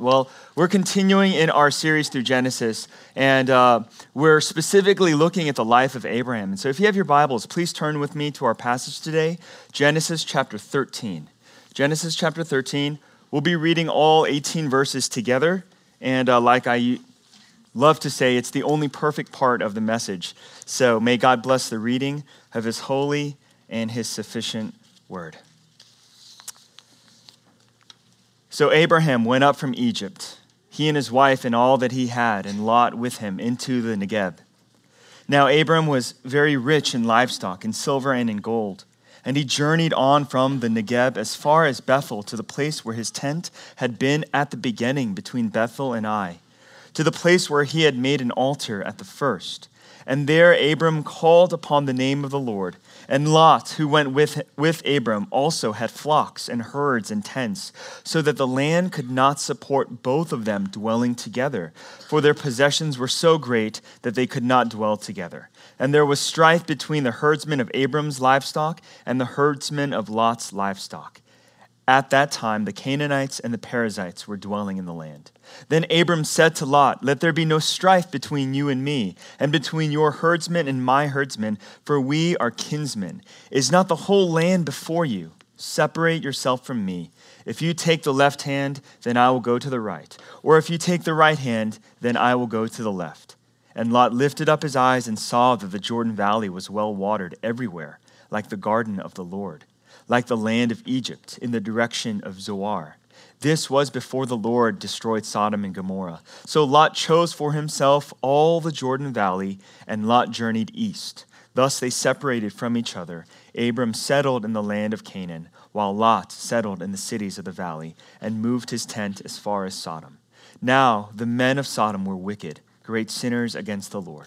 Well, we're continuing in our series through Genesis, and uh, we're specifically looking at the life of Abraham. And so, if you have your Bibles, please turn with me to our passage today Genesis chapter 13. Genesis chapter 13. We'll be reading all 18 verses together, and uh, like I love to say, it's the only perfect part of the message. So, may God bless the reading of His holy and His sufficient word. So Abraham went up from Egypt, he and his wife and all that he had, and Lot with him into the Negeb. Now Abram was very rich in livestock, in silver and in gold. And he journeyed on from the Negeb as far as Bethel to the place where his tent had been at the beginning between Bethel and Ai, to the place where he had made an altar at the first. And there Abram called upon the name of the Lord. And Lot, who went with, with Abram, also had flocks and herds and tents, so that the land could not support both of them dwelling together, for their possessions were so great that they could not dwell together. And there was strife between the herdsmen of Abram's livestock and the herdsmen of Lot's livestock. At that time, the Canaanites and the Perizzites were dwelling in the land. Then Abram said to Lot, Let there be no strife between you and me, and between your herdsmen and my herdsmen, for we are kinsmen. Is not the whole land before you? Separate yourself from me. If you take the left hand, then I will go to the right. Or if you take the right hand, then I will go to the left. And Lot lifted up his eyes and saw that the Jordan Valley was well watered everywhere, like the garden of the Lord, like the land of Egypt in the direction of Zoar. This was before the Lord destroyed Sodom and Gomorrah. So Lot chose for himself all the Jordan Valley, and Lot journeyed east. Thus they separated from each other. Abram settled in the land of Canaan, while Lot settled in the cities of the valley, and moved his tent as far as Sodom. Now the men of Sodom were wicked, great sinners against the Lord.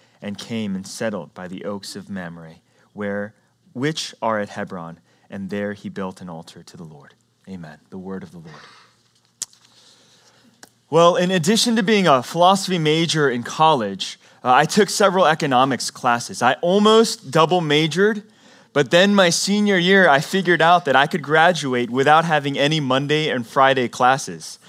and came and settled by the oaks of Mamre, where which are at Hebron, and there he built an altar to the Lord. Amen. The word of the Lord. Well, in addition to being a philosophy major in college, uh, I took several economics classes. I almost double majored, but then my senior year, I figured out that I could graduate without having any Monday and Friday classes.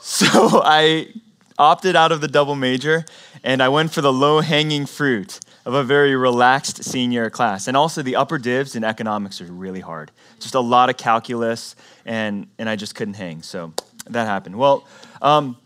So I opted out of the double major and I went for the low hanging fruit of a very relaxed senior class. And also, the upper divs in economics are really hard. Just a lot of calculus, and, and I just couldn't hang. So that happened. Well, um,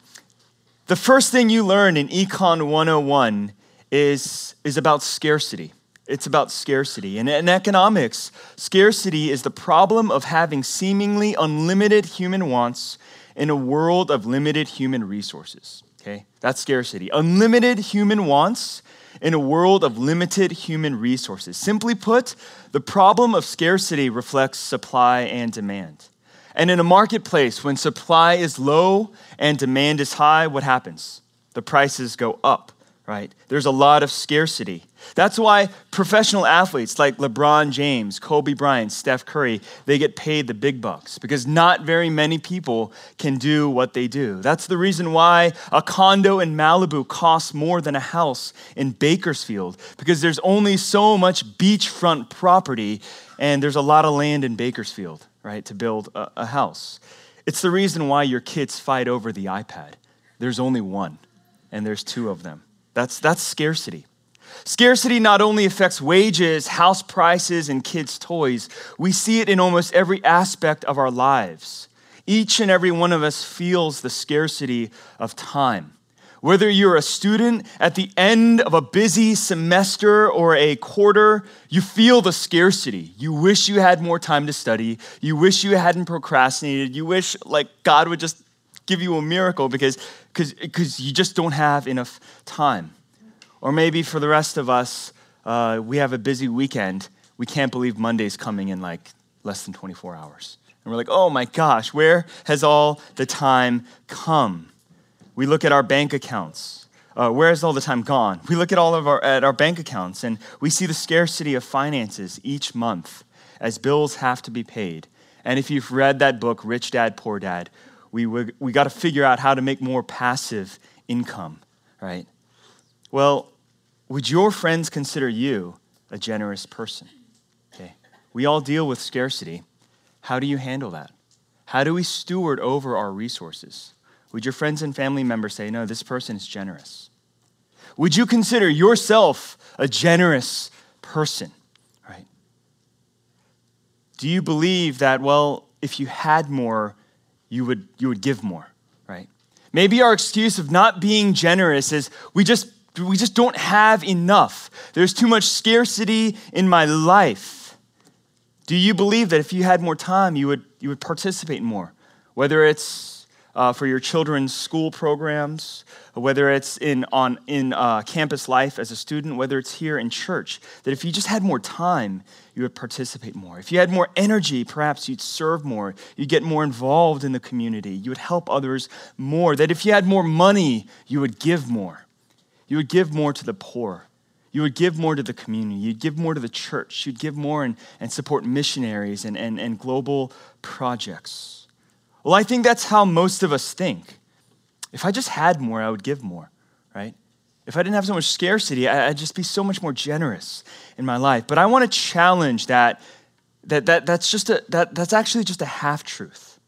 the first thing you learn in Econ 101 is, is about scarcity. It's about scarcity. And in economics, scarcity is the problem of having seemingly unlimited human wants in a world of limited human resources. Okay? That's scarcity. Unlimited human wants in a world of limited human resources. Simply put, the problem of scarcity reflects supply and demand. And in a marketplace, when supply is low and demand is high, what happens? The prices go up right? There's a lot of scarcity. That's why professional athletes like LeBron James, Kobe Bryant, Steph Curry, they get paid the big bucks because not very many people can do what they do. That's the reason why a condo in Malibu costs more than a house in Bakersfield because there's only so much beachfront property and there's a lot of land in Bakersfield, right, to build a, a house. It's the reason why your kids fight over the iPad. There's only one and there's two of them. That's, that's scarcity. Scarcity not only affects wages, house prices, and kids' toys, we see it in almost every aspect of our lives. Each and every one of us feels the scarcity of time. Whether you're a student at the end of a busy semester or a quarter, you feel the scarcity. You wish you had more time to study. You wish you hadn't procrastinated. You wish, like, God would just give you a miracle because because because you just don't have enough time. Or maybe for the rest of us, uh, we have a busy weekend. We can't believe Monday's coming in like less than 24 hours. And we're like, oh my gosh, where has all the time come? We look at our bank accounts. Uh, has all the time gone? We look at all of our, at our bank accounts and we see the scarcity of finances each month as bills have to be paid. And if you've read that book, Rich Dad, Poor Dad, we, we, we got to figure out how to make more passive income, right? Well, would your friends consider you a generous person? Okay. We all deal with scarcity. How do you handle that? How do we steward over our resources? Would your friends and family members say, no, this person is generous? Would you consider yourself a generous person? Right? Do you believe that, well, if you had more, you would, you would give more, right? Maybe our excuse of not being generous is we just, we just don't have enough. There's too much scarcity in my life. Do you believe that if you had more time, you would, you would participate more? Whether it's uh, for your children's school programs, whether it's in, on, in uh, campus life as a student, whether it's here in church, that if you just had more time, you would participate more. If you had more energy, perhaps you'd serve more. You'd get more involved in the community. You would help others more. That if you had more money, you would give more. You would give more to the poor. You would give more to the community. You'd give more to the church. You'd give more and, and support missionaries and, and, and global projects. Well, I think that's how most of us think. If I just had more, I would give more, right? If I didn't have so much scarcity, I'd just be so much more generous in my life. But I want to challenge that, that, that that's, just a, that that's actually just a half truth.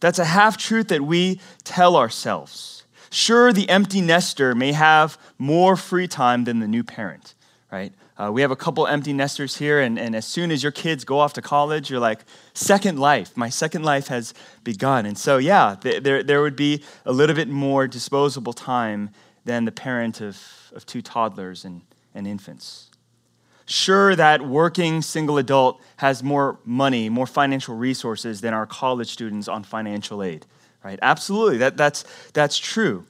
That's a half truth that we tell ourselves. Sure, the empty nester may have more free time than the new parent, right? Uh, we have a couple empty nesters here, and, and as soon as your kids go off to college, you're like, second life. My second life has begun. And so, yeah, there, there would be a little bit more disposable time than the parent of, of two toddlers and, and infants. Sure, that working single adult has more money, more financial resources than our college students on financial aid, right? Absolutely, that, that's, that's true.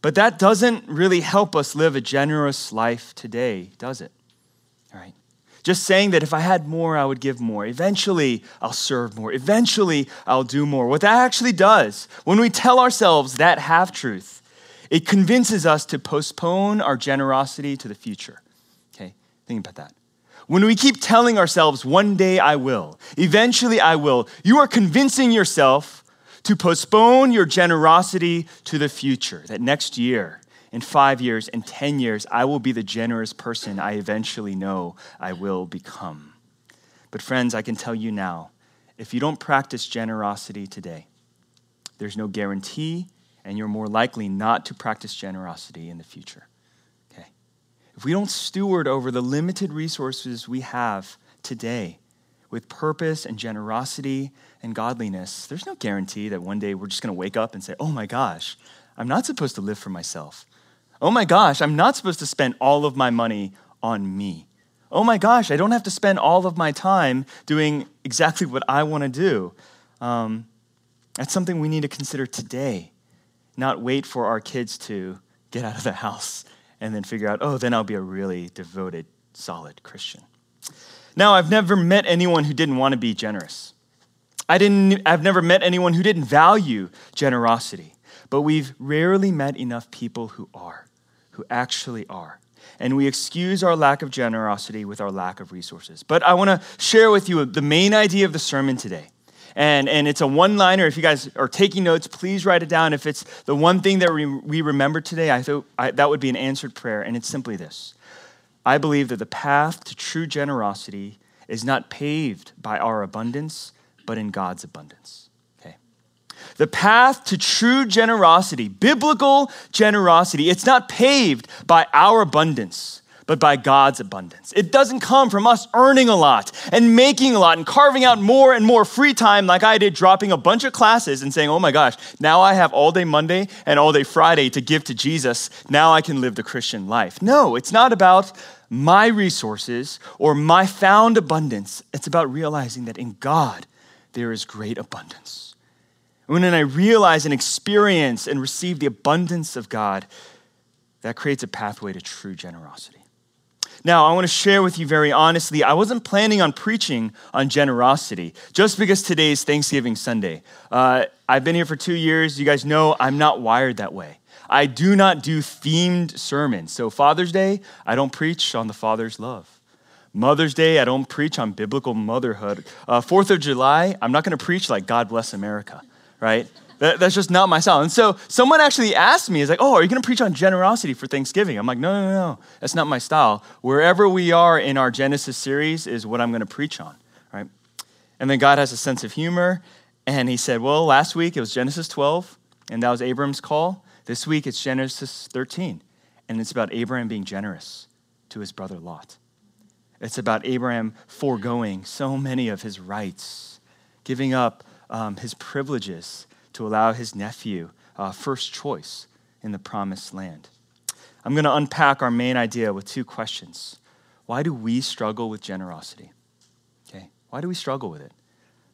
But that doesn't really help us live a generous life today, does it? right? Just saying that if I had more, I would give more. Eventually, I'll serve more. Eventually, I'll do more. What that actually does, when we tell ourselves that half truth, it convinces us to postpone our generosity to the future. Okay, think about that. When we keep telling ourselves, one day I will, eventually I will, you are convincing yourself to postpone your generosity to the future, that next year, in five years, in 10 years, I will be the generous person I eventually know I will become. But, friends, I can tell you now if you don't practice generosity today, there's no guarantee, and you're more likely not to practice generosity in the future. Okay? If we don't steward over the limited resources we have today with purpose and generosity and godliness, there's no guarantee that one day we're just going to wake up and say, oh my gosh, I'm not supposed to live for myself oh my gosh, I'm not supposed to spend all of my money on me. Oh my gosh, I don't have to spend all of my time doing exactly what I want to do. Um, that's something we need to consider today, not wait for our kids to get out of the house and then figure out, oh, then I'll be a really devoted, solid Christian. Now, I've never met anyone who didn't want to be generous. I didn't, I've never met anyone who didn't value generosity, but we've rarely met enough people who are who actually are. And we excuse our lack of generosity with our lack of resources. But I want to share with you the main idea of the sermon today. And, and it's a one liner. If you guys are taking notes, please write it down. If it's the one thing that we, we remember today, I thought I, that would be an answered prayer. And it's simply this I believe that the path to true generosity is not paved by our abundance, but in God's abundance. Okay? The path to true generosity, biblical generosity, it's not paved by our abundance, but by God's abundance. It doesn't come from us earning a lot and making a lot and carving out more and more free time like I did, dropping a bunch of classes and saying, oh my gosh, now I have all day Monday and all day Friday to give to Jesus. Now I can live the Christian life. No, it's not about my resources or my found abundance. It's about realizing that in God there is great abundance. When I realize and experience and receive the abundance of God, that creates a pathway to true generosity. Now, I want to share with you very honestly, I wasn't planning on preaching on generosity just because today is Thanksgiving Sunday. Uh, I've been here for two years. You guys know I'm not wired that way. I do not do themed sermons. So, Father's Day, I don't preach on the Father's love. Mother's Day, I don't preach on biblical motherhood. Uh, Fourth of July, I'm not going to preach like God bless America, right? That, that's just not my style. And so someone actually asked me, is like, oh, are you going to preach on generosity for Thanksgiving? I'm like, no, no, no, that's not my style. Wherever we are in our Genesis series is what I'm going to preach on, right? And then God has a sense of humor. And he said, well, last week it was Genesis 12, and that was Abram's call. This week it's Genesis 13, and it's about Abraham being generous to his brother Lot. It's about Abraham foregoing so many of his rights, giving up um, his privileges to allow his nephew uh, first choice in the promised land. I'm going to unpack our main idea with two questions. Why do we struggle with generosity? Okay, why do we struggle with it?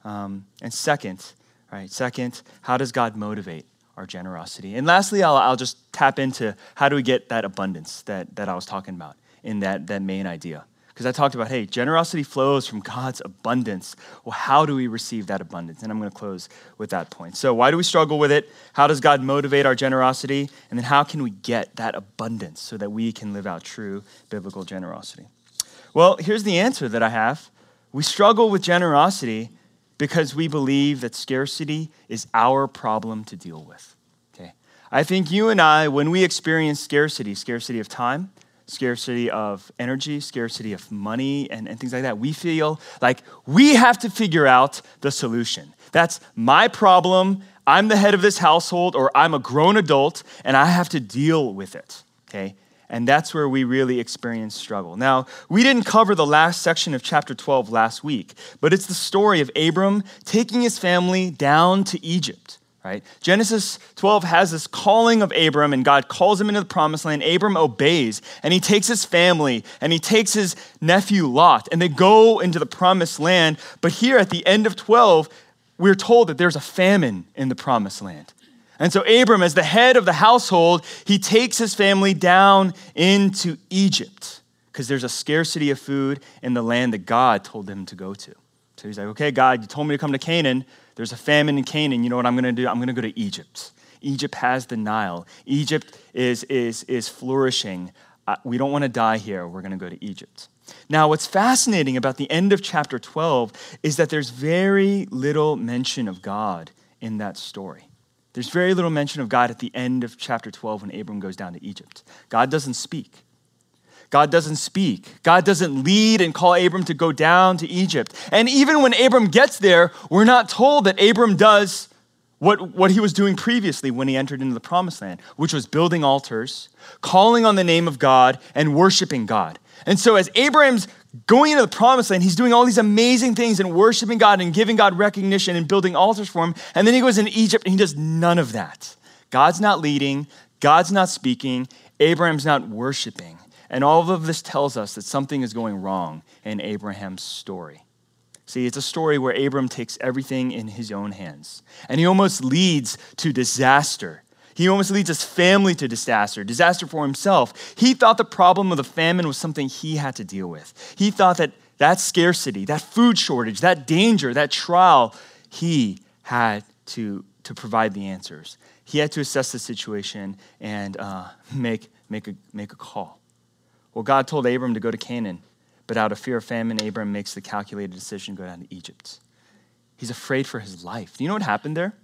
Um, and second, right, second, how does God motivate our generosity? And lastly, I'll, I'll just tap into how do we get that abundance that, that I was talking about in that, that main idea because I talked about, hey, generosity flows from God's abundance. Well, how do we receive that abundance? And I'm going to close with that point. So, why do we struggle with it? How does God motivate our generosity? And then, how can we get that abundance so that we can live out true biblical generosity? Well, here's the answer that I have we struggle with generosity because we believe that scarcity is our problem to deal with. Okay? I think you and I, when we experience scarcity, scarcity of time, scarcity of energy, scarcity of money, and, and things like that. We feel like we have to figure out the solution. That's my problem. I'm the head of this household, or I'm a grown adult, and I have to deal with it. Okay? And that's where we really experience struggle. Now, we didn't cover the last section of chapter 12 last week, but it's the story of Abram taking his family down to Egypt right? Genesis 12 has this calling of Abram, and God calls him into the promised land. Abram obeys, and he takes his family and he takes his nephew Lot, and they go into the promised land. But here at the end of 12, we're told that there's a famine in the promised land. And so, Abram, as the head of the household, he takes his family down into Egypt because there's a scarcity of food in the land that God told him to go to. So he's like, okay, God, you told me to come to Canaan. There's a famine in Canaan. You know what I'm going to do? I'm going to go to Egypt. Egypt has the Nile. Egypt is, is, is flourishing. Uh, we don't want to die here. We're going to go to Egypt. Now, what's fascinating about the end of chapter 12 is that there's very little mention of God in that story. There's very little mention of God at the end of chapter 12 when Abram goes down to Egypt. God doesn't speak. God doesn't speak. God doesn't lead and call Abram to go down to Egypt. And even when Abram gets there, we're not told that Abram does what, what he was doing previously when he entered into the promised land, which was building altars, calling on the name of God, and worshiping God. And so, as Abraham's going into the promised land, he's doing all these amazing things and worshiping God and giving God recognition and building altars for him. And then he goes into Egypt and he does none of that. God's not leading, God's not speaking, Abraham's not worshiping. And all of this tells us that something is going wrong in Abraham's story. See, it's a story where Abram takes everything in his own hands, and he almost leads to disaster. He almost leads his family to disaster, disaster for himself. He thought the problem of the famine was something he had to deal with. He thought that that scarcity, that food shortage, that danger, that trial, he had to, to provide the answers. He had to assess the situation and uh, make, make, a, make a call. Well, God told Abram to go to Canaan, but out of fear of famine, Abram makes the calculated decision to go down to Egypt. He's afraid for his life. Do you know what happened there?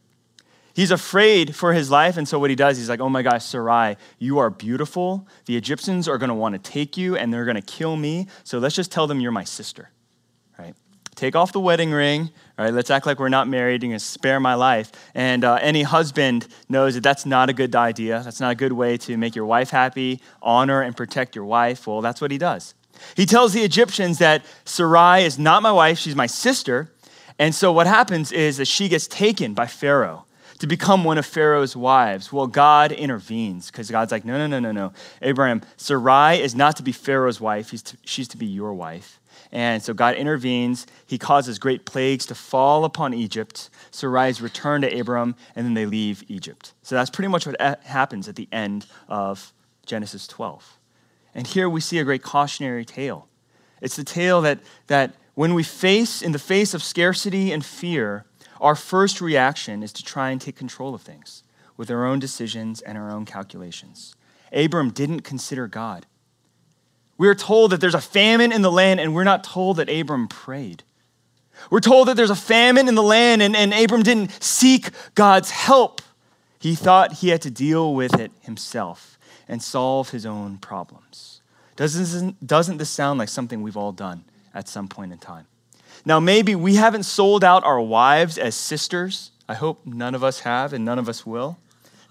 He's afraid for his life, and so what he does, he's like, oh my gosh, Sarai, you are beautiful. The Egyptians are want to take you, and they're to kill me, so let's just tell them you're my sister? Take off the wedding ring, all right? Let's act like we're not married. You're going to spare my life. And uh, any husband knows that that's not a good idea. That's not a good way to make your wife happy, honor and protect your wife. Well, that's what he does. He tells the Egyptians that Sarai is not my wife, she's my sister. And so what happens is that she gets taken by Pharaoh to become one of Pharaoh's wives. Well, God intervenes because God's like, no, no, no, no, no. Abraham, Sarai is not to be Pharaoh's wife, to, she's to be your wife. And so God intervenes. He causes great plagues to fall upon Egypt. Sarai's return to Abram, and then they leave Egypt. So that's pretty much what happens at the end of Genesis 12. And here we see a great cautionary tale. It's the tale that, that when we face, in the face of scarcity and fear, our first reaction is to try and take control of things with our own decisions and our own calculations. Abram didn't consider God. We are told that there's a famine in the land, and we're not told that Abram prayed. We're told that there's a famine in the land, and, and Abram didn't seek God's help. He thought he had to deal with it himself and solve his own problems. Doesn't, doesn't this sound like something we've all done at some point in time? Now, maybe we haven't sold out our wives as sisters. I hope none of us have, and none of us will,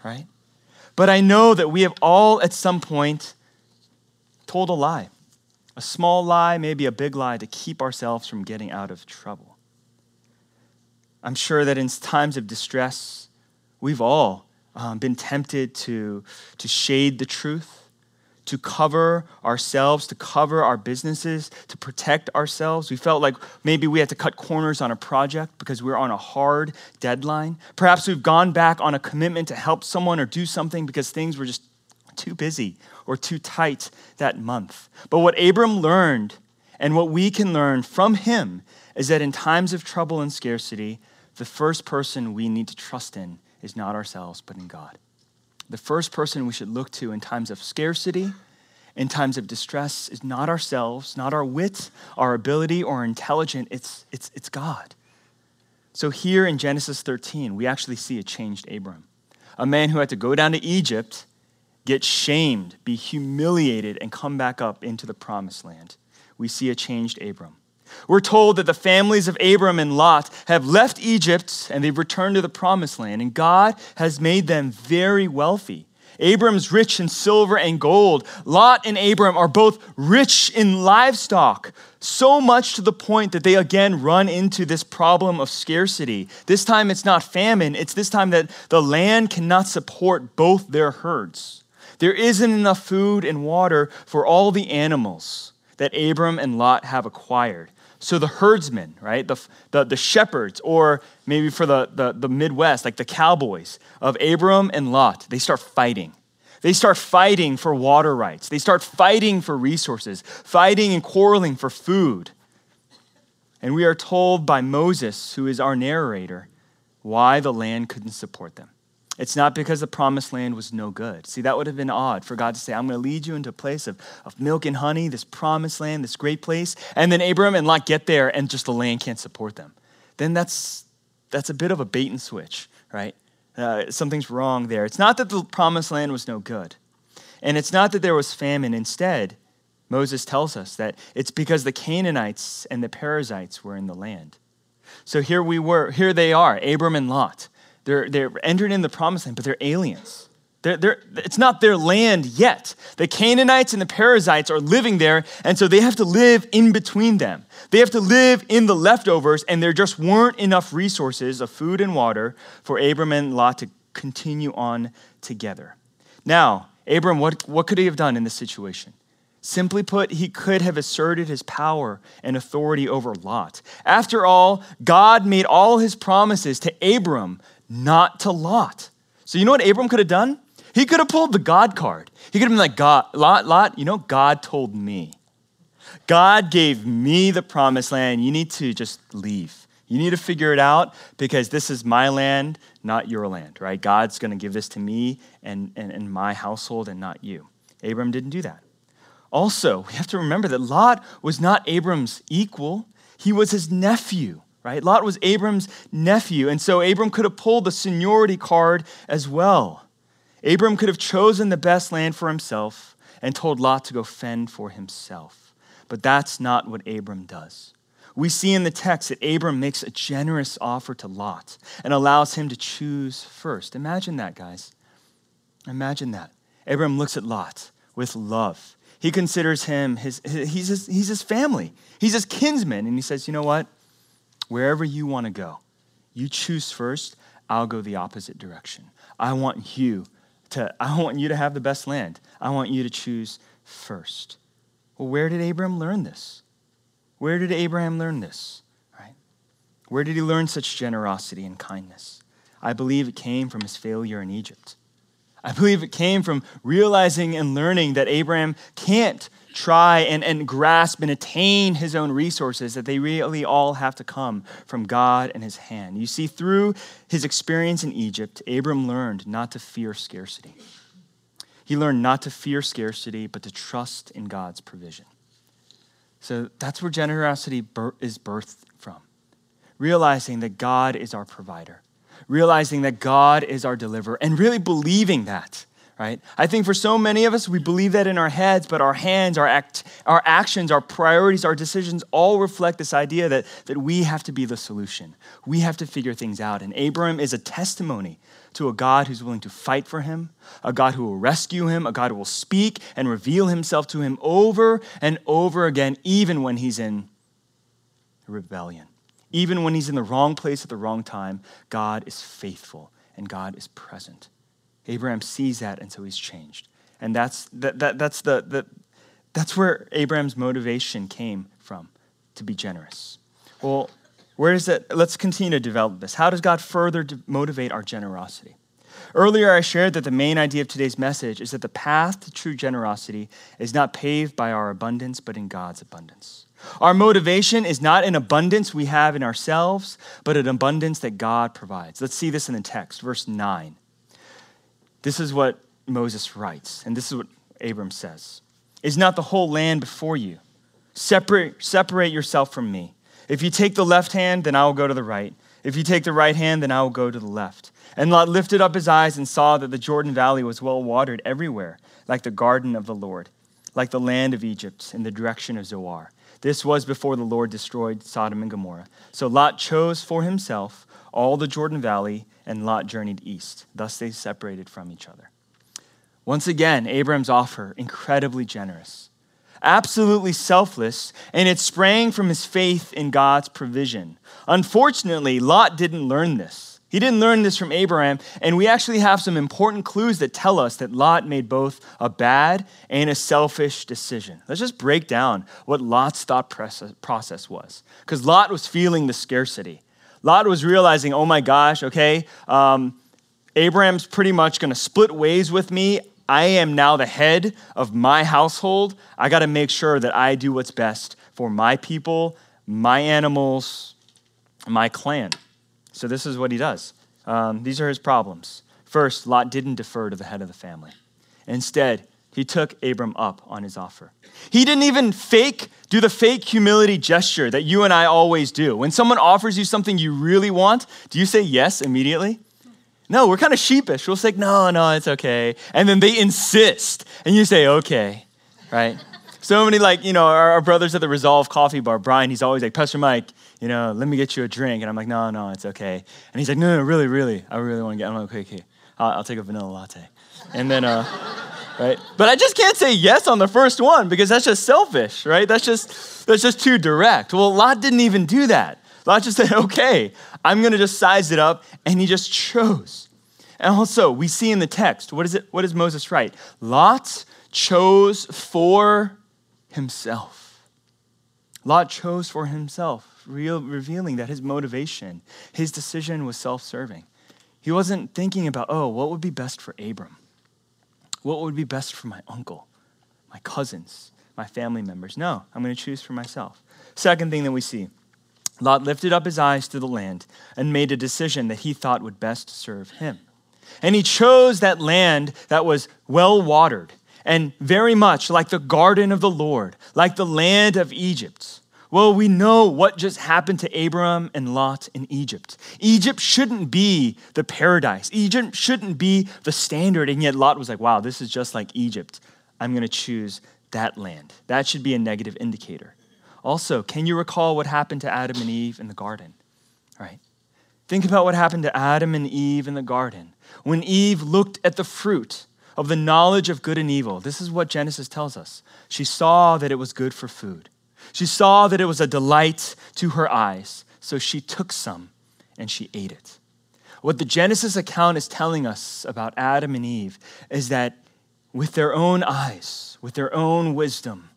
right? But I know that we have all at some point told a lie a small lie, maybe a big lie, to keep ourselves from getting out of trouble. I'm sure that in times of distress, we've all um, been tempted to, to shade the truth, to cover ourselves, to cover our businesses, to protect ourselves. We felt like maybe we had to cut corners on a project because we were on a hard deadline. Perhaps we've gone back on a commitment to help someone or do something because things were just too busy or too tight that month. But what Abram learned and what we can learn from him is that in times of trouble and scarcity, the first person we need to trust in is not ourselves, but in God. The first person we should look to in times of scarcity, in times of distress, is not ourselves, not our wit, our ability, or intelligence, it's, it's, it's God. So here in Genesis 13, we actually see a changed Abram, a man who had to go down to Egypt get shamed, be humiliated, and come back up into the promised land. We see a changed Abram. We're told that the families of Abram and Lot have left Egypt and they've returned to the promised land, and God has made them very wealthy. Abram's rich in silver and gold. Lot and Abram are both rich in livestock, so much to the point that they again run into this problem of scarcity. This time it's not famine, it's this time that the land cannot support both their herds. There isn't enough food and water for all the animals that Abram and Lot have acquired. So the herdsmen, right, the, the, the shepherds, or maybe for the, the, the Midwest, like the cowboys of Abram and Lot, they start fighting. They start fighting for water rights. They start fighting for resources, fighting and quarreling for food. And we are told by Moses, who is our narrator, why the land couldn't support them. It's not because the promised land was no good. See, that would have been odd for God to say, I'm going to lead you into a place of, of milk and honey, this promised land, this great place. And then Abram and Lot get there and just the land can't support them. Then that's, that's a bit of a bait and switch, right? Uh, something's wrong there. It's not that the promised land was no good. And it's not that there was famine. Instead, Moses tells us that it's because the Canaanites and the Perizzites were in the land. So here we were, here they are, Abram and Lot. They're, they're entering in the promised land, but they're aliens. They're, they're, it's not their land yet. The Canaanites and the Perizzites are living there, and so they have to live in between them. They have to live in the leftovers, and there just weren't enough resources of food and water for Abram and Lot to continue on together. Now, Abram, what, what could he have done in this situation? Simply put, he could have asserted his power and authority over Lot. After all, God made all his promises to Abram not to Lot. So you know what Abram could have done? He could have pulled the God card. He could have been like, God, Lot, Lot, you know, God told me. God gave me the promised land. You need to just leave. You need to figure it out because this is my land, not your land, right? God's going to give this to me and, and, and my household and not you. Abram didn't do that. Also, we have to remember that Lot was not Abram's equal, he was his nephew right? Lot was Abram's nephew, and so Abram could have pulled the seniority card as well. Abram could have chosen the best land for himself and told Lot to go fend for himself. But that's not what Abram does. We see in the text that Abram makes a generous offer to Lot and allows him to choose first. Imagine that, guys. Imagine that. Abram looks at Lot with love. He considers him his, he's his, he's his family, he's his kinsman, and he says, You know what? Wherever you want to go, you choose first, I'll go the opposite direction. I want you to I want you to have the best land. I want you to choose first. Well, where did Abraham learn this? Where did Abraham learn this? Right? Where did he learn such generosity and kindness? I believe it came from his failure in Egypt. I believe it came from realizing and learning that Abraham can't try and, and grasp and attain his own resources, that they really all have to come from God and his hand. You see, through his experience in Egypt, Abram learned not to fear scarcity. He learned not to fear scarcity, but to trust in God's provision. So that's where generosity is birthed from. Realizing that God is our provider, realizing that God is our deliverer, and really believing that right? I think for so many of us, we believe that in our heads, but our hands, our, act, our actions, our priorities, our decisions all reflect this idea that, that we have to be the solution. We have to figure things out. And Abram is a testimony to a God who's willing to fight for him, a God who will rescue him, a God who will speak and reveal himself to him over and over again, even when he's in rebellion. Even when he's in the wrong place at the wrong time, God is faithful and God is present. Abraham sees that, and so he's changed. And that's, that, that, that's, the, the, that's where Abraham's motivation came from to be generous. Well, where is it? Let's continue to develop this. How does God further motivate our generosity? Earlier, I shared that the main idea of today's message is that the path to true generosity is not paved by our abundance, but in God's abundance. Our motivation is not an abundance we have in ourselves, but an abundance that God provides. Let's see this in the text, verse 9. This is what Moses writes, and this is what Abram says Is not the whole land before you? Separate, separate yourself from me. If you take the left hand, then I will go to the right. If you take the right hand, then I will go to the left. And Lot lifted up his eyes and saw that the Jordan Valley was well watered everywhere, like the garden of the Lord, like the land of Egypt in the direction of Zoar. This was before the Lord destroyed Sodom and Gomorrah. So Lot chose for himself all the Jordan Valley and Lot journeyed east. Thus they separated from each other. Once again, Abraham's offer, incredibly generous, absolutely selfless, and it sprang from his faith in God's provision. Unfortunately, Lot didn't learn this. He didn't learn this from Abraham, and we actually have some important clues that tell us that Lot made both a bad and a selfish decision. Let's just break down what Lot's thought process was. Because Lot was feeling the scarcity. Lot was realizing, oh my gosh, okay, um, Abraham's pretty much to split ways with me. I am now the head of my household. I got to make sure that I do what's best for my people, my animals, my clan. So, this is what he does. Um, these are his problems. First, Lot didn't defer to the head of the family. Instead, he took Abram up on his offer. He didn't even fake, do the fake humility gesture that you and I always do. When someone offers you something you really want, do you say yes immediately? No, we're kind of sheepish. We'll say, no, no, it's okay. And then they insist, and you say, okay, right? So many, like, you know, our, our, brothers at the Resolve Coffee Bar, Brian, he's always like, Pastor Mike, you know, let me get you a drink. And I'm like, no, no, it's okay. And he's like, no, no, really, really, I really want to get, I'm like, okay, okay, I'll, I'll take a vanilla latte. And then, uh, right? But I just can't say yes on the first one because that's just selfish, right? That's just that's just too direct. Well, Lot didn't even do that. Lot just said, "Okay, I'm to just size it up," and he just chose. And also, we see in the text, what is it? What does Moses write? Lot chose for himself. Lot chose for himself, revealing that his motivation, his decision was self serving. He wasn't thinking about, oh, what would be best for Abram? What would be best for my uncle, my cousins, my family members? No, I'm going to choose for myself. Second thing that we see Lot lifted up his eyes to the land and made a decision that he thought would best serve him. And he chose that land that was well watered and very much like the garden of the Lord, like the land of Egypt. Well, we know what just happened to Abram and Lot in Egypt. Egypt shouldn't be the paradise, Egypt shouldn't be the standard. And yet Lot was like, wow, this is just like Egypt. I'm going to choose that land. That should be a negative indicator. Also, can you recall what happened to Adam and Eve in the garden? Right? Think about what happened to Adam and Eve in the garden. When Eve looked at the fruit of the knowledge of good and evil, this is what Genesis tells us. She saw that it was good for food. She saw that it was a delight to her eyes, so she took some and she ate it. What the Genesis account is telling us about Adam and Eve is that with their own eyes, with their own wisdom,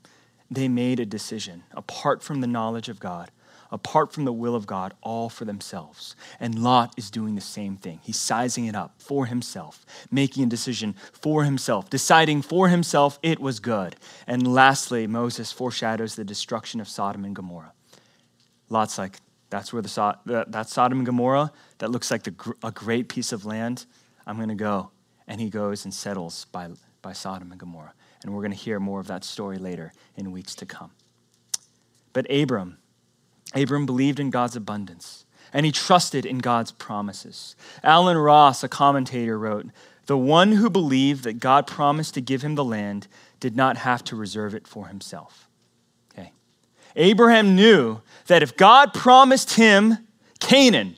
they made a decision apart from the knowledge of God, apart from the will of God, all for themselves. And Lot is doing the same thing. He's sizing it up for himself, making a decision for himself, deciding for himself it was good. And lastly, Moses foreshadows the destruction of Sodom and Gomorrah. Lot's like, that's where the that Sodom and Gomorrah that looks like the, a great piece of land. I'm going to go, and he goes and settles by by Sodom and Gomorrah. And we're going to hear more of that story later in weeks to come. But Abram, Abram believed in God's abundance and he trusted in God's promises. Allen Ross, a commentator, wrote The one who believed that God promised to give him the land did not have to reserve it for himself. Okay. Abraham knew that if God promised him Canaan,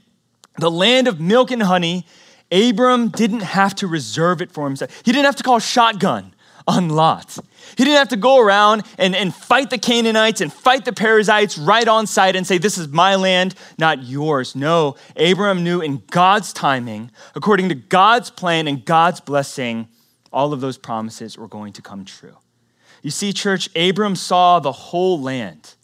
the land of milk and honey, Abram didn't have to reserve it for himself. He didn't have to call shotgun on Lot. He didn't have to go around and, and fight the Canaanites and fight the Perizzites right on site and say, This is my land, not yours. No, Abraham knew in God's timing, according to God's plan and God's blessing, all of those promises were going to come true. You see, church, Abram saw the whole land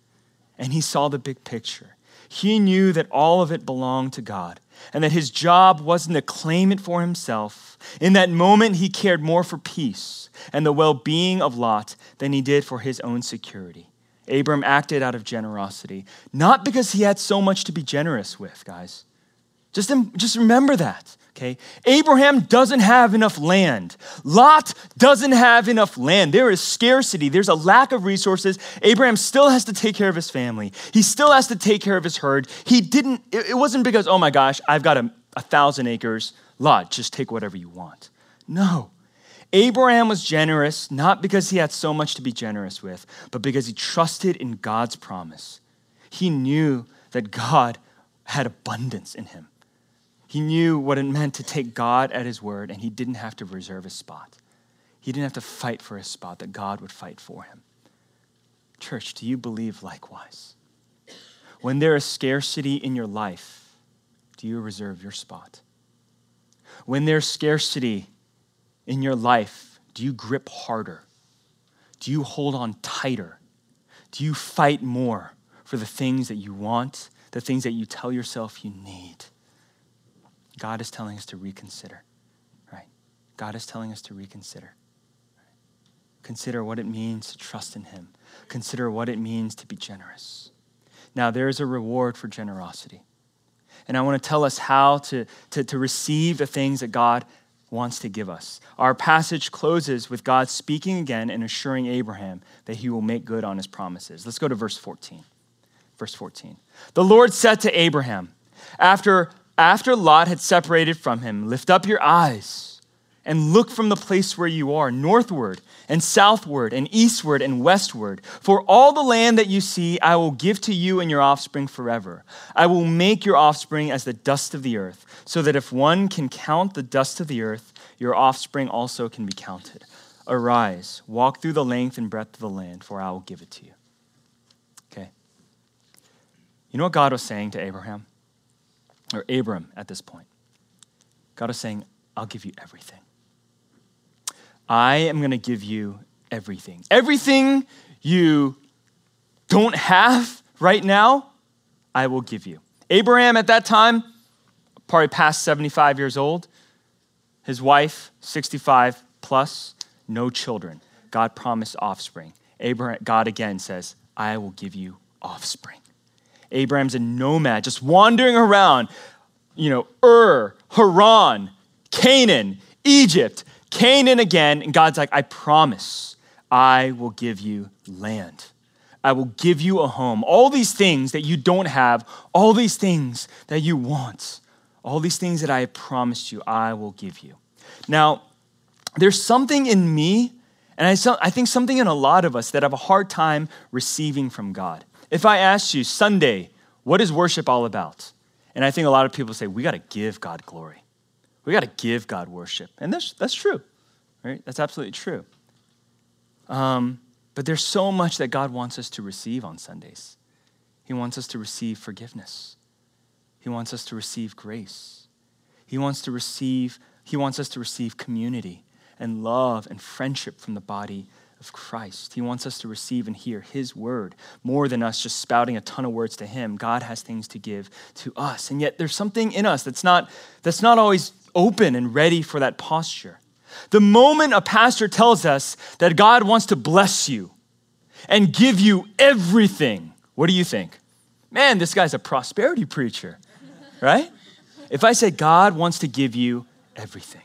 and he saw the big picture. He knew that all of it belonged to God and that his job wasn't to claim it for himself. In that moment, he cared more for peace and the well being of Lot than he did for his own security. Abram acted out of generosity, not because he had so much to be generous with, guys. Just, just remember that okay? Abraham doesn't have enough land. Lot doesn't have enough land. There is scarcity, there's a lack of resources. Abraham still has to take care of his family, he still has to take care of his herd. He didn't, it wasn't because, oh my gosh, I've got a, a thousand acres. Lot, just take whatever you want. No. Abraham was generous not because he had so much to be generous with, but because he trusted in God's promise. He knew that God had abundance in him. He knew what it meant to take God at his word, and he didn't have to reserve a spot. He didn't have to fight for a spot, that God would fight for him. Church, do you believe likewise? When there is scarcity in your life, do you reserve your spot? When there's scarcity in your life, do you grip harder? Do you hold on tighter? Do you fight more for the things that you want, the things that you tell yourself you need? God is telling us to reconsider, right? God is telling us to reconsider. Consider what it means to trust in Him. Consider what it means to be generous. Now, there is a reward for generosity. And I want to tell us how to, to, to receive the things that God wants to give us. Our passage closes with God speaking again and assuring Abraham that he will make good on his promises. Let's go to verse 14. Verse 14. The Lord said to Abraham, after after Lot had separated from him, lift up your eyes and look from the place where you are, northward and southward and eastward and westward. For all the land that you see, I will give to you and your offspring forever. I will make your offspring as the dust of the earth, so that if one can count the dust of the earth, your offspring also can be counted. Arise, walk through the length and breadth of the land, for I will give it to you. Okay. You know what God was saying to Abraham? or Abram at this point. God is saying, I'll give you everything. I am going to give you everything. Everything you don't have right now, I will give you. Abraham at that time, probably past 75 years old, his wife, 65 plus, no children. God promised offspring. Abraham, God again says, I will give you offspring. Abraham's a nomad, just wandering around, you know, Ur, Haran, Canaan, Egypt, Canaan again. And God's like, I promise I will give you land. I will give you a home. All these things that you don't have, all these things that you want, all these things that I have promised you, I will give you. Now, there's something in me, and I, I think something in a lot of us that have a hard time receiving from God. If I asked you, Sunday, what is worship all about? And I think a lot of people say, we got to give God glory. We got to give God worship. And that's, that's true, right? That's absolutely true. Um, but there's so much that God wants us to receive on Sundays. He wants us to receive forgiveness. He wants us to receive grace. He wants to receive, he wants us to receive community and love and friendship from the body of Christ. He wants us to receive and hear His word more than us just spouting a ton of words to Him. God has things to give to us. And yet there's something in us that's not, that's not always open and ready for that posture. The moment a pastor tells us that God wants to bless you and give you everything, what do you think? Man, this guy's a prosperity preacher, right? If I say God wants to give you everything,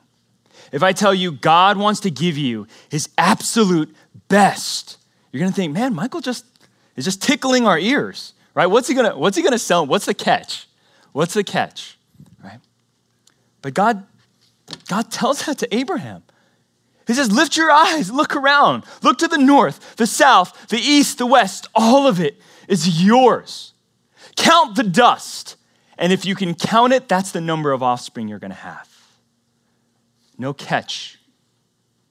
if I tell you God wants to give you his absolute best, you're gonna think, man, Michael just is just tickling our ears, right? What's he gonna, what's he gonna sell? What's the catch? What's the catch? But God, God tells that to Abraham. He says, Lift your eyes, look around, look to the north, the south, the east, the west. All of it is yours. Count the dust. And if you can count it, that's the number of offspring you're going to have. No catch.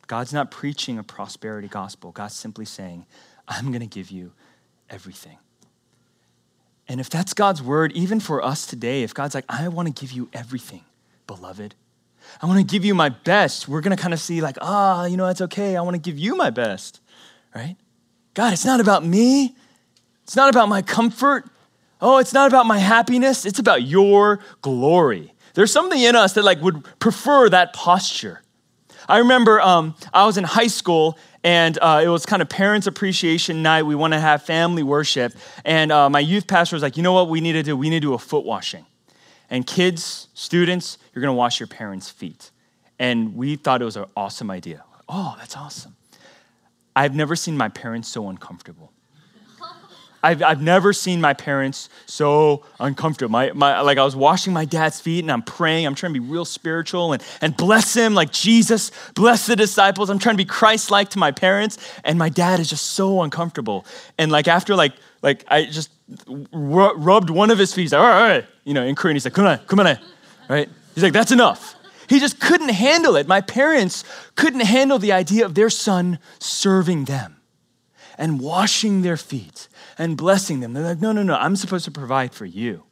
God's not preaching a prosperity gospel. God's simply saying, I'm going to give you everything. And if that's God's word, even for us today, if God's like, I want to give you everything, beloved, I want to give you my best, we're going to kind of see, like, ah, oh, you know, that's okay. I want to give you my best, right? God, it's not about me. It's not about my comfort. Oh, it's not about my happiness. It's about your glory. There's something in us that like would prefer that posture. I remember um, I was in high school and uh, it was kind of parents appreciation night. We want to have family worship, and uh, my youth pastor was like, "You know what? We need to do. We need to do a foot washing." And kids, students, you're going to wash your parents' feet. And we thought it was an awesome idea. Oh, that's awesome. I've never seen my parents so uncomfortable. I've, I've never seen my parents so uncomfortable. My, my, like I was washing my dad's feet and I'm praying. I'm trying to be real spiritual and, and bless him like Jesus, bless the disciples. I'm trying to be Christ-like to my parents. And my dad is just so uncomfortable. And like after like, like I just rubbed one of his feet. Like, all right, all right. You know, in Korean, he's like, come on. Right? He's like, that's enough. He just couldn't handle it. My parents couldn't handle the idea of their son serving them and washing their feet and blessing them. They're like, no, no, no, I'm supposed to provide for you,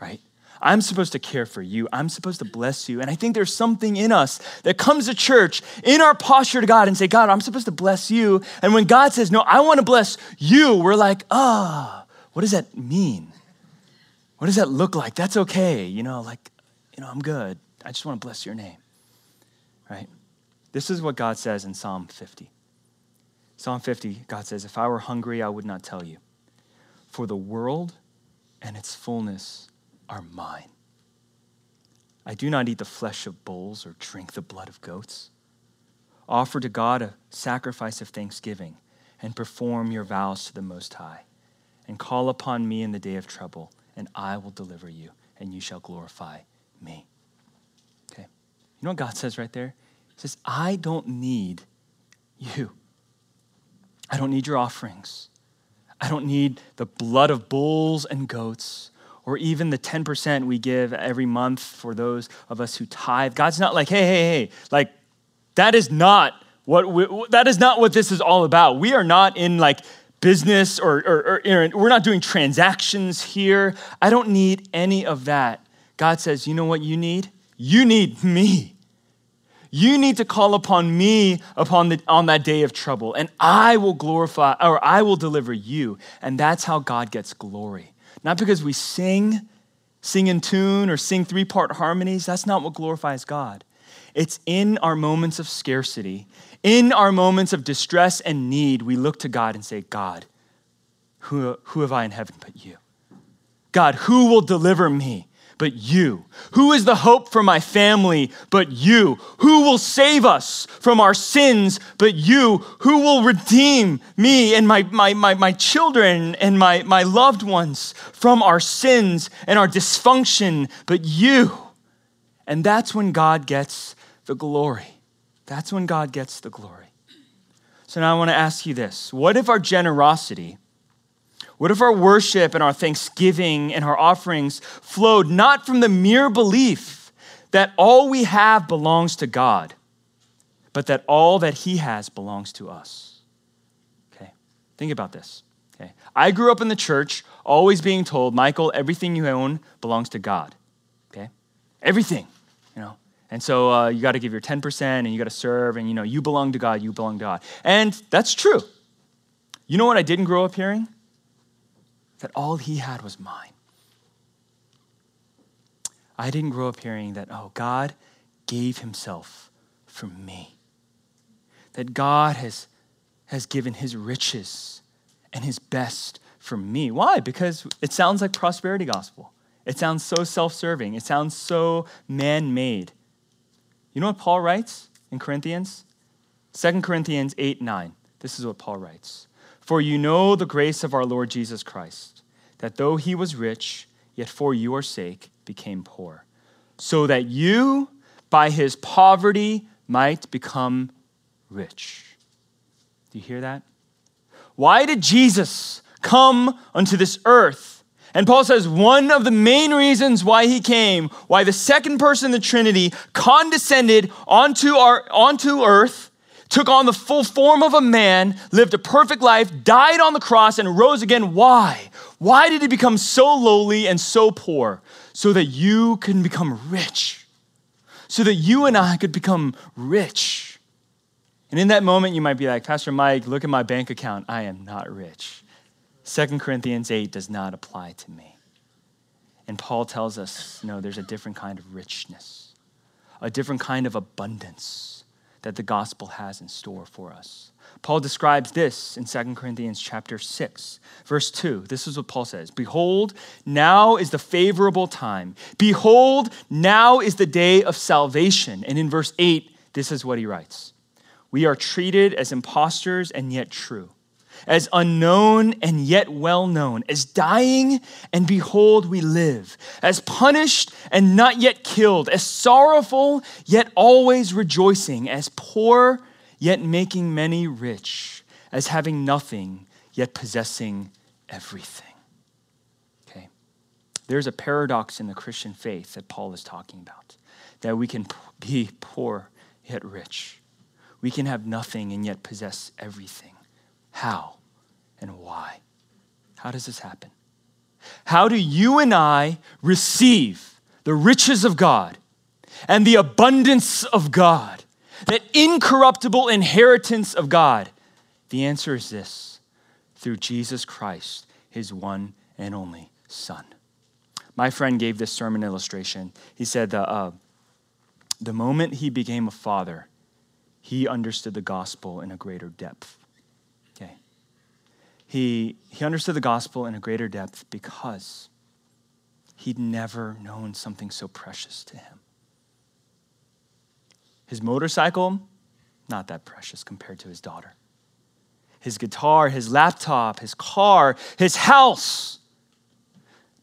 right? I'm supposed to care for you. I'm supposed to bless you. And I think there's something in us that comes to church in our posture to God and say, God, I'm supposed to bless you. And when God says, No, I want to bless you, we're like, Ah, oh, what does that mean? What does that look like? That's okay. You know, like, you know, I'm good. I just want to bless your name, right? This is what God says in Psalm 50. Psalm 50, God says, If I were hungry, I would not tell you for the world and its fullness are mine. I do not eat the flesh of bulls or drink the blood of goats. Offer to God a sacrifice of thanksgiving and perform your vows to the Most High. And call upon me in the day of trouble, and I will deliver you, and you shall glorify me. Okay. You know what God says right there? He says, I don't need you. I don't need your offerings. I don't need the blood of bulls and goats or even the 10% we give every month for those of us who tithe. God's not like, hey, hey, hey, like that is not what we, that is not what this is all about. We are not in like business or, or, or we're not doing transactions here. I don't need any of that. God says, you know what you need? You need me. You need to call upon me upon the, on that day of trouble, and I will glorify, or I will deliver you. And that's how God gets glory. Not because we sing, sing in tune, or sing three part harmonies. That's not what glorifies God. It's in our moments of scarcity, in our moments of distress and need, we look to God and say, God, who, who have I in heaven but you? God, who will deliver me? but you? Who is the hope for my family but you? Who will save us from our sins but you? Who will redeem me and my, my, my, my children and my, my loved ones from our sins and our dysfunction but you? And that's when God gets the glory. That's when God gets the glory. So now I want to ask you this What if our generosity what if our worship and our thanksgiving and our offerings flowed not from the mere belief that all we have belongs to God, but that all that He has belongs to us? Okay, think about this. Okay, I grew up in the church always being told, Michael, everything you own belongs to God. Okay, everything, you know. And so uh, you got to give your 10% and you got to serve and you know, you belong to God, you belong to God. And that's true. You know what I didn't grow up hearing? That all he had was mine. I didn't grow up hearing that, oh, God gave himself for me. That God has, has given his riches and his best for me. Why? Because it sounds like prosperity gospel. It sounds so self serving. It sounds so man made. You know what Paul writes in Corinthians? 2 Corinthians 8 9. This is what Paul writes For you know the grace of our Lord Jesus Christ, that though he was rich, yet for your sake became poor, so that you, by his poverty, might become rich. Do you hear that? Why did Jesus come unto this earth? And Paul says one of the main reasons why he came, why the second person in the Trinity condescended onto, our, onto earth, took on the full form of a man, lived a perfect life, died on the cross, and rose again. Why? Why did he become so lowly and so poor? So that you can become rich. So that you and I could become rich. And in that moment, you might be like, Pastor Mike, look at my bank account. I am not rich. 2 Corinthians 8 does not apply to me. And Paul tells us no, there's a different kind of richness, a different kind of abundance that the gospel has in store for us. Paul describes this in 2 Corinthians chapter 6, verse 2. This is what Paul says Behold, now is the favorable time. Behold, now is the day of salvation. And in verse 8, this is what he writes We are treated as impostors and yet true as unknown and yet well known, as dying and behold we live, as punished and not yet killed, as sorrowful yet always rejoicing, as poor yet making many rich, as having nothing yet possessing everything. Okay. There's a paradox in the Christian faith that Paul is talking about that we can be poor yet rich. We can have nothing and yet possess everything. How and why? How does this happen? How do you and I receive the riches of God and the abundance of God, that incorruptible inheritance of God? The answer is this through Jesus Christ, his one and only Son. My friend gave this sermon illustration. He said, uh, The moment he became a father, he understood the gospel in a greater depth he, he understood the gospel in a greater depth because he'd never known something so precious to him. His motorcycle, not that precious compared to his daughter. His guitar, his laptop, his car, his house.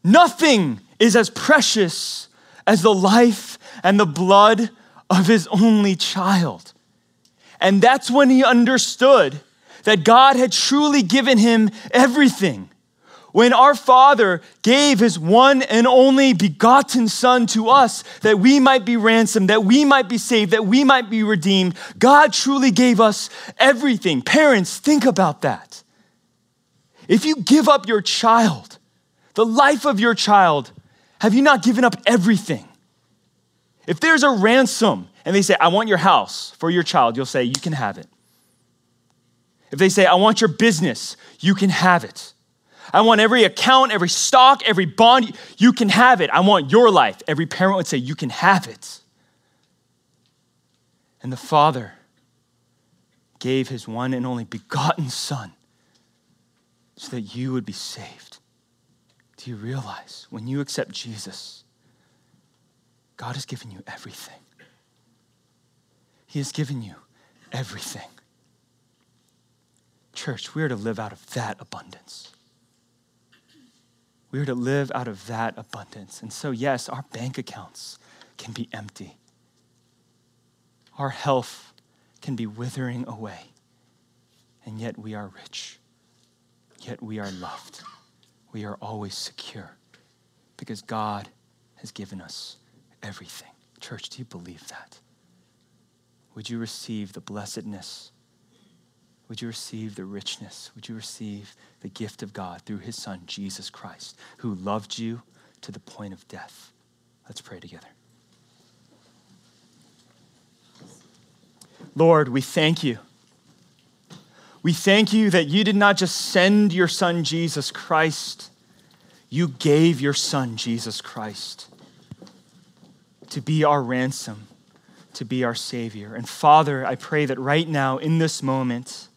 Nothing is as precious as the life and the blood of his only child. And that's when he understood that God had truly given him everything. When our Father gave his one and only begotten Son to us, that we might be ransomed, that we might be saved, that we might be redeemed, God truly gave us everything. Parents, think about that. If you give up your child, the life of your child, have you not given up everything? If there's a ransom and they say, I want your house for your child, you'll say, You can have it. If they say, I want your business, you can have it. I want every account, every stock, every bond, you can have it. I want your life. Every parent would say, You can have it. And the Father gave his one and only begotten Son so that you would be saved. Do you realize when you accept Jesus, God has given you everything? He has given you everything. Church, we are to live out of that abundance. We are to live out of that abundance. And so, yes, our bank accounts can be empty. Our health can be withering away. And yet we are rich. Yet we are loved. We are always secure because God has given us everything. Church, do you believe that? Would you receive the blessedness would you receive the richness? Would you receive the gift of God through his son, Jesus Christ, who loved you to the point of death? Let's pray together. Lord, we thank you. We thank you that you did not just send your son, Jesus Christ, you gave your son, Jesus Christ, to be our ransom, to be our Savior. And Father, I pray that right now, in this moment,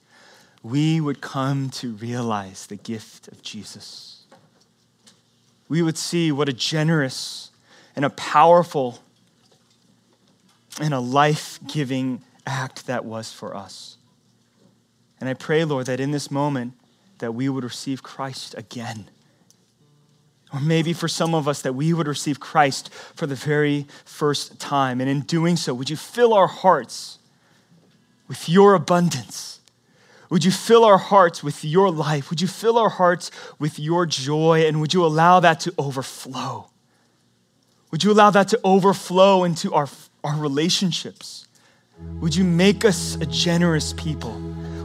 we would come to realize the gift of Jesus. We would see what a generous and a powerful and a life giving act that was for us. And I pray, Lord, that in this moment that we would receive Christ again. Or maybe for some of us that we would receive Christ for the very first time. And in doing so, would you fill our hearts with your abundance? Would you fill our hearts with your life? Would you fill our hearts with your joy? And would you allow that to overflow? Would you allow that to overflow into our, our relationships? Would you make us a generous people?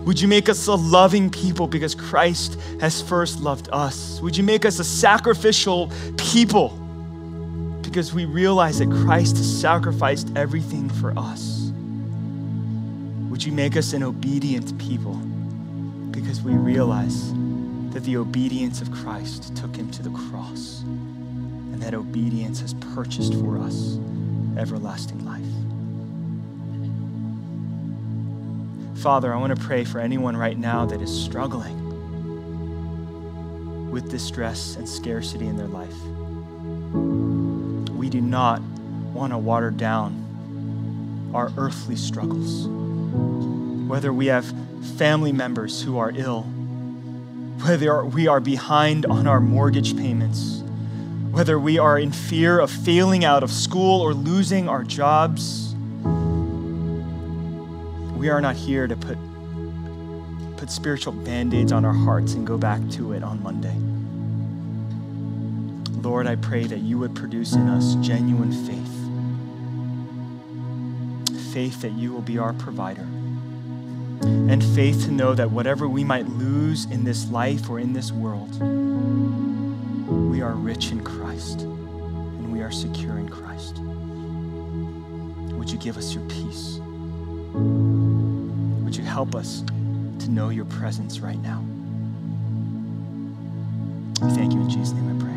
Would you make us a loving people because Christ has first loved us? Would you make us a sacrificial people because we realize that Christ has sacrificed everything for us? Would you make us an obedient people because we realize that the obedience of Christ took him to the cross and that obedience has purchased for us everlasting life? Father, I want to pray for anyone right now that is struggling with distress and scarcity in their life. We do not want to water down our earthly struggles. Whether we have family members who are ill, whether we are behind on our mortgage payments, whether we are in fear of failing out of school or losing our jobs we are not here to put, put spiritual band aids on our hearts and go back to it on Monday. Lord, I pray that you would produce in us genuine faith faith that you will be our provider, and faith to know that whatever we might lose in this life or in this world, we are rich in Christ and we are secure in Christ. Would you give us your peace? Would you help us to know your presence right now? We thank you in Jesus' name I pray.